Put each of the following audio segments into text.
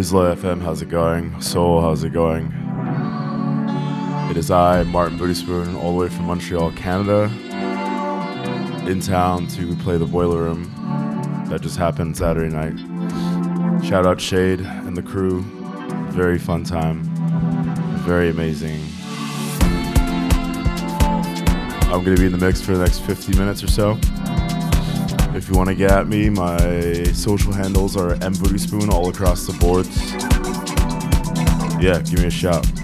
VISLA FM, how's it going? Seoul, how's it going? It is I, Martyn Booty all the way from Montreal, Canada, in town to play the Boiler Room. That just happened Saturday night. Shout out Shade and the crew. Very fun time. Very amazing. I'm gonna be in the mix for the next 50 minutes or so. If you want to get at me, my social handles are mbooty all across the boards. Yeah, give me a shout.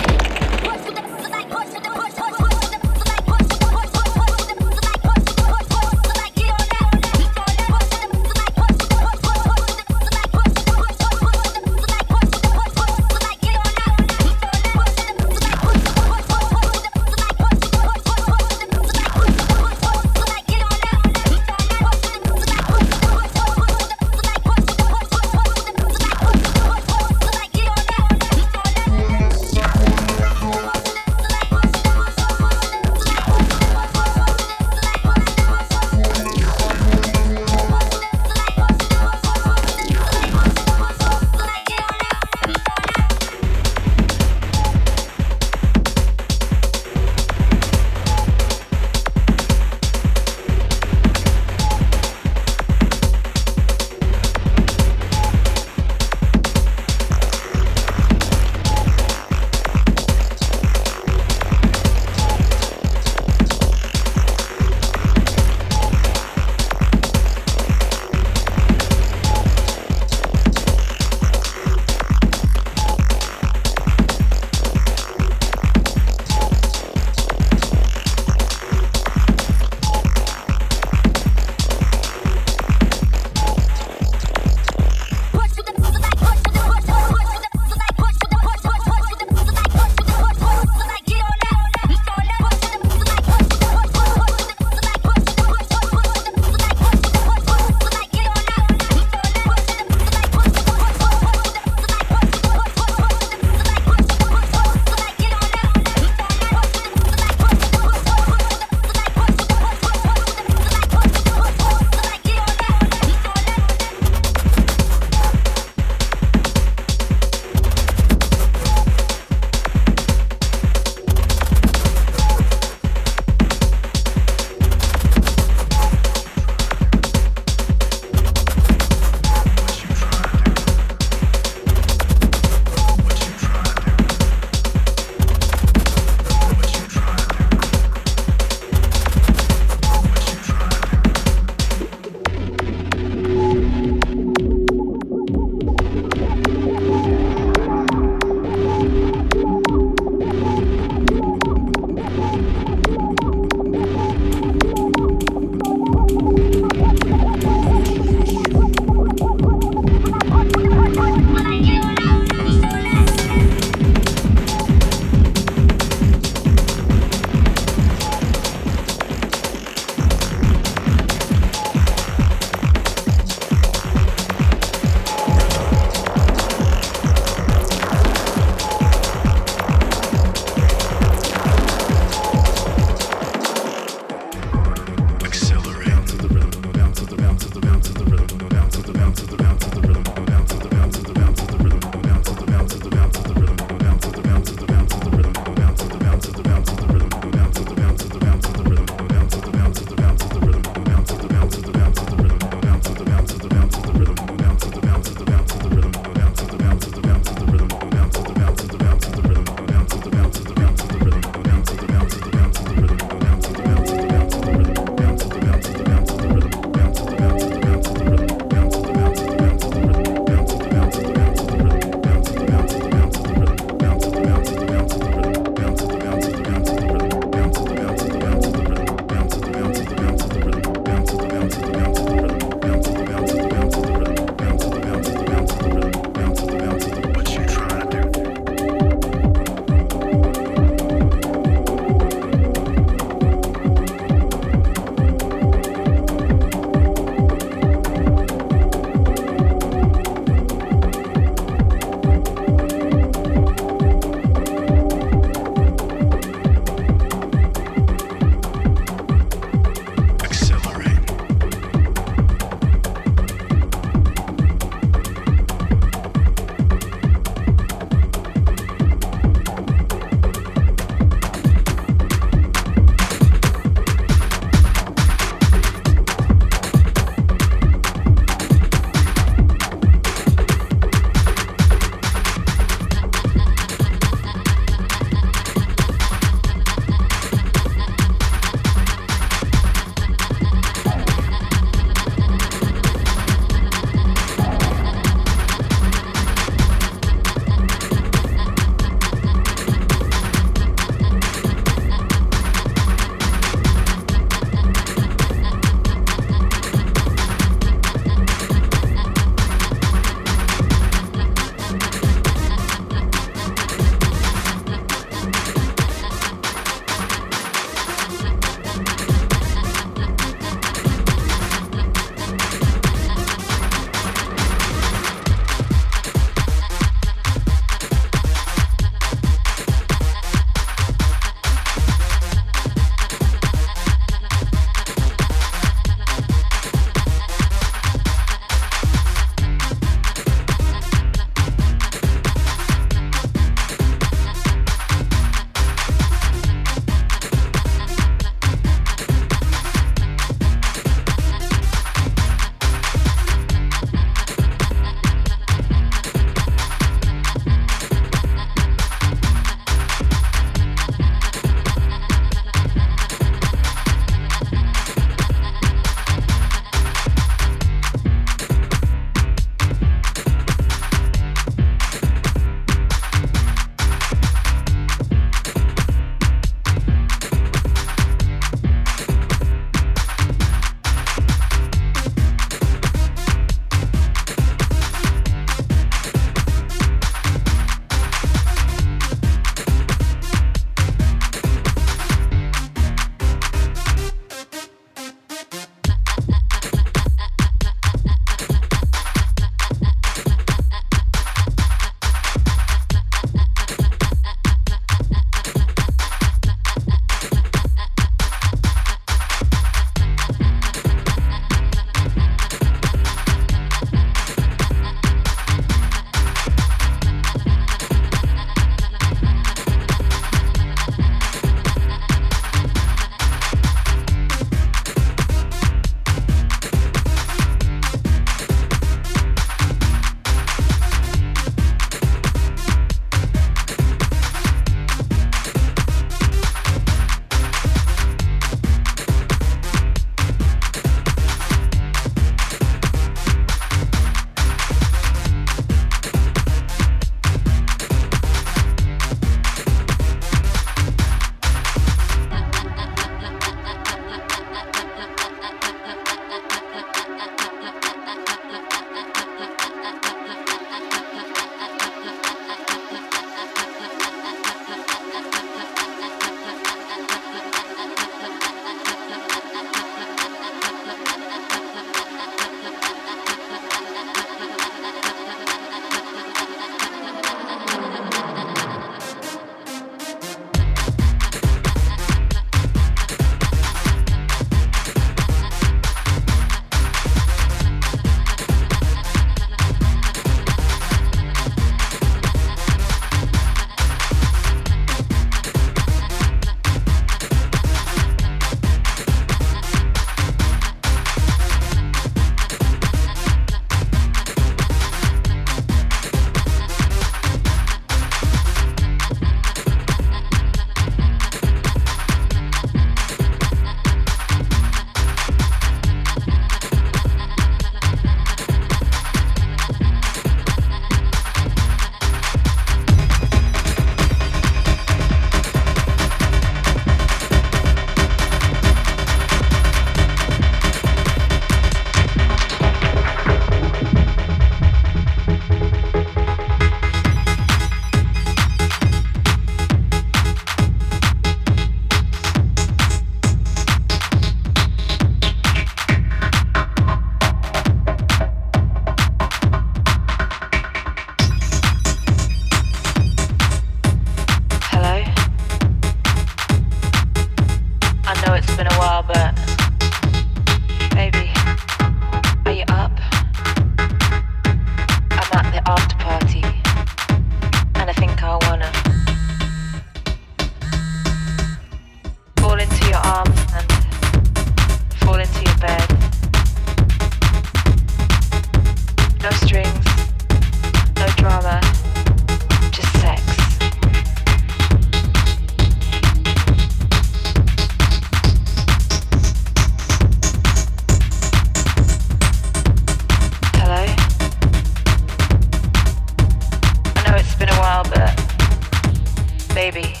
Baby,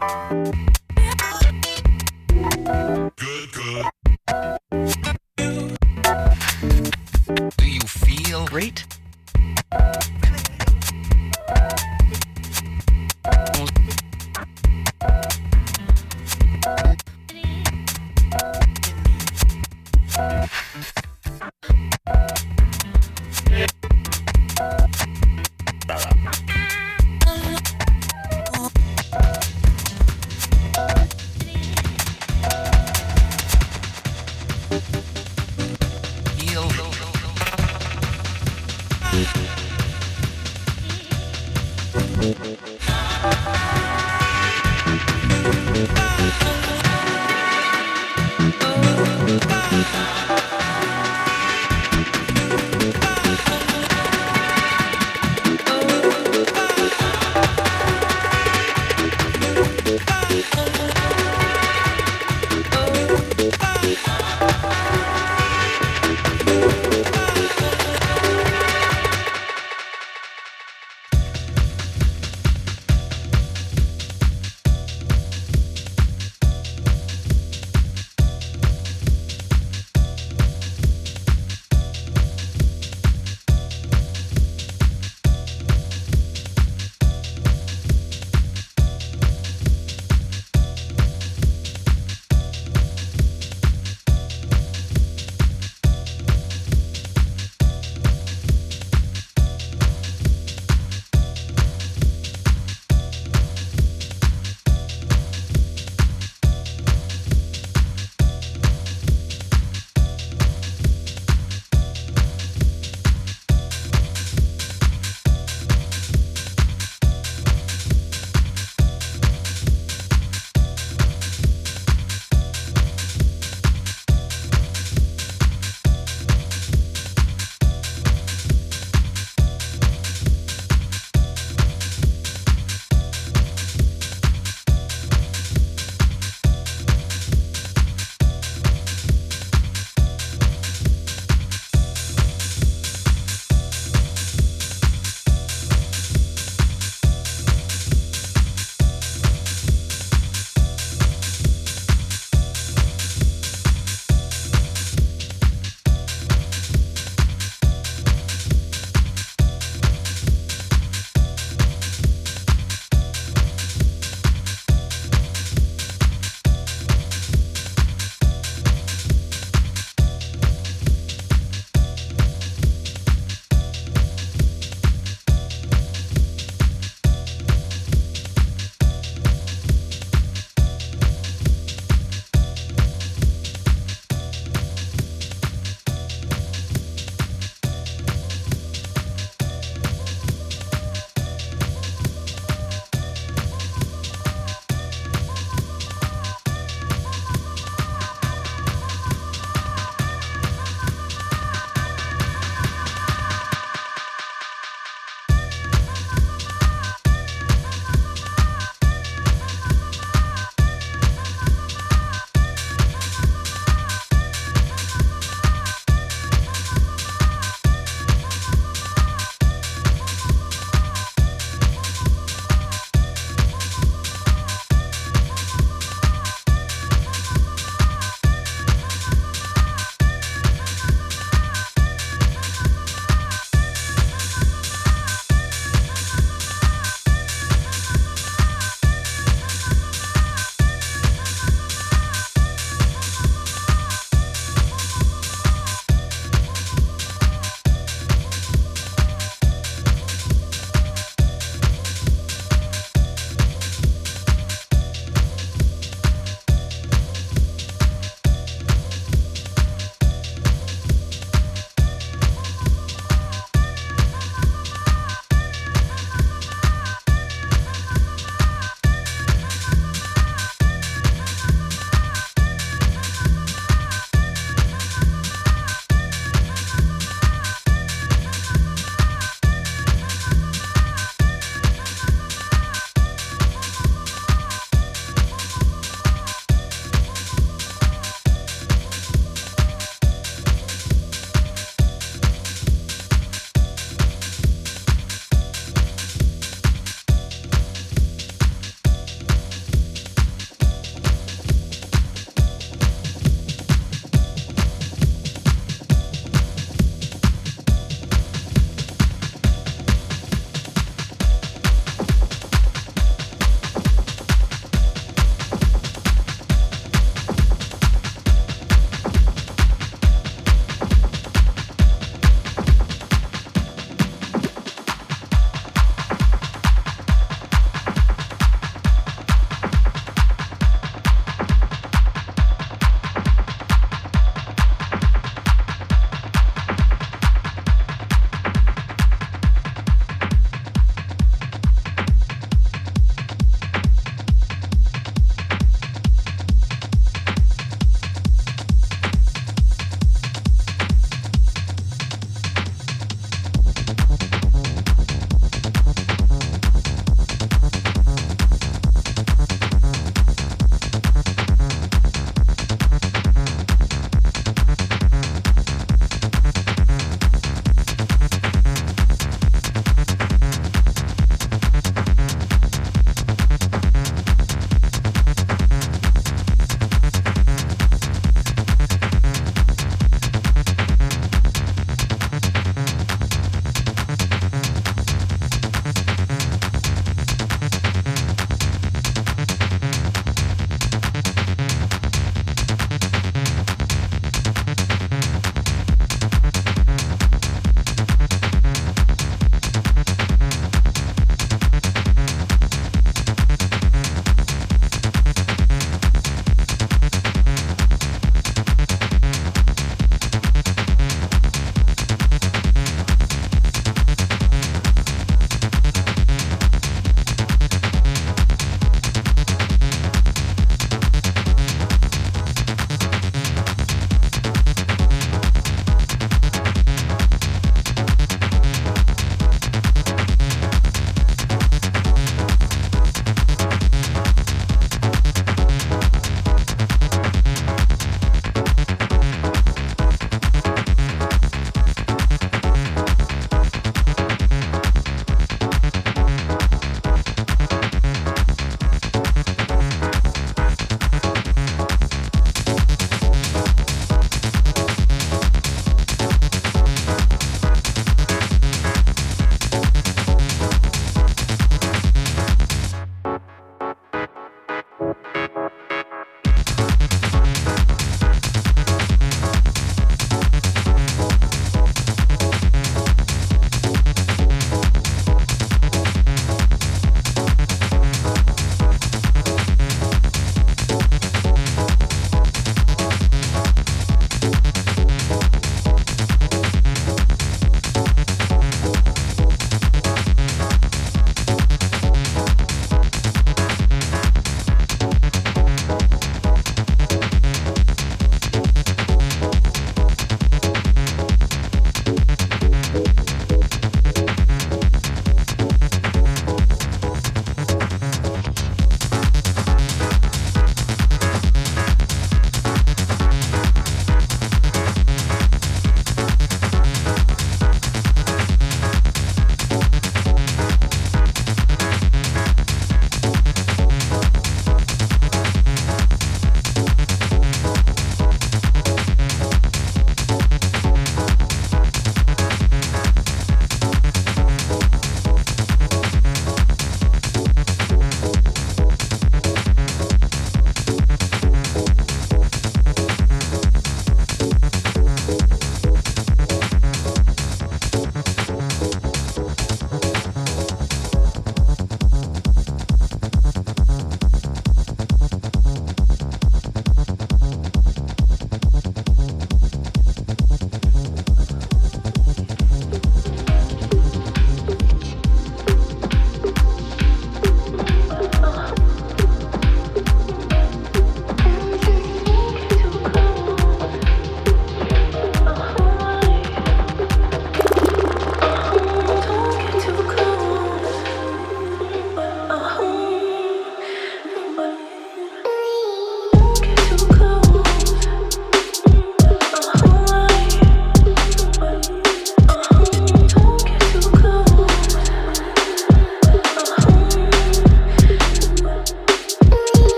Música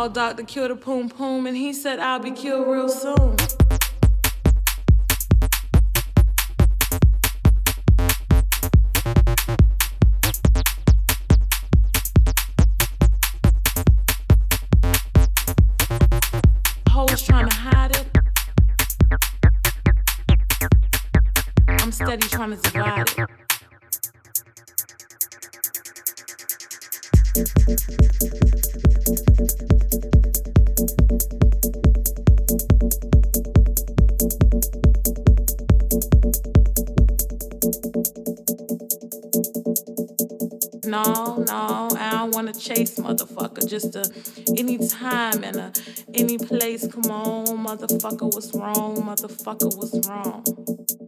Called Dr. Kill the Poom Poom and he said I'll be killed real soon. Hoes trying to hide it. I'm steady trying to divide chase motherfucker. Just a any time and a any place. Come on, motherfucker what's wrong. Motherfucker what's wrong.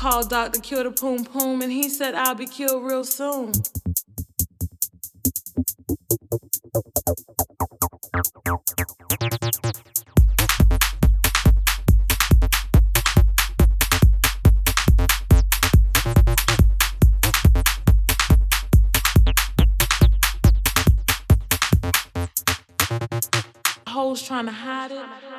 Called Dr. Kill the Poom Poom and he said I'll be killed real soon. Hoes trying to hide it.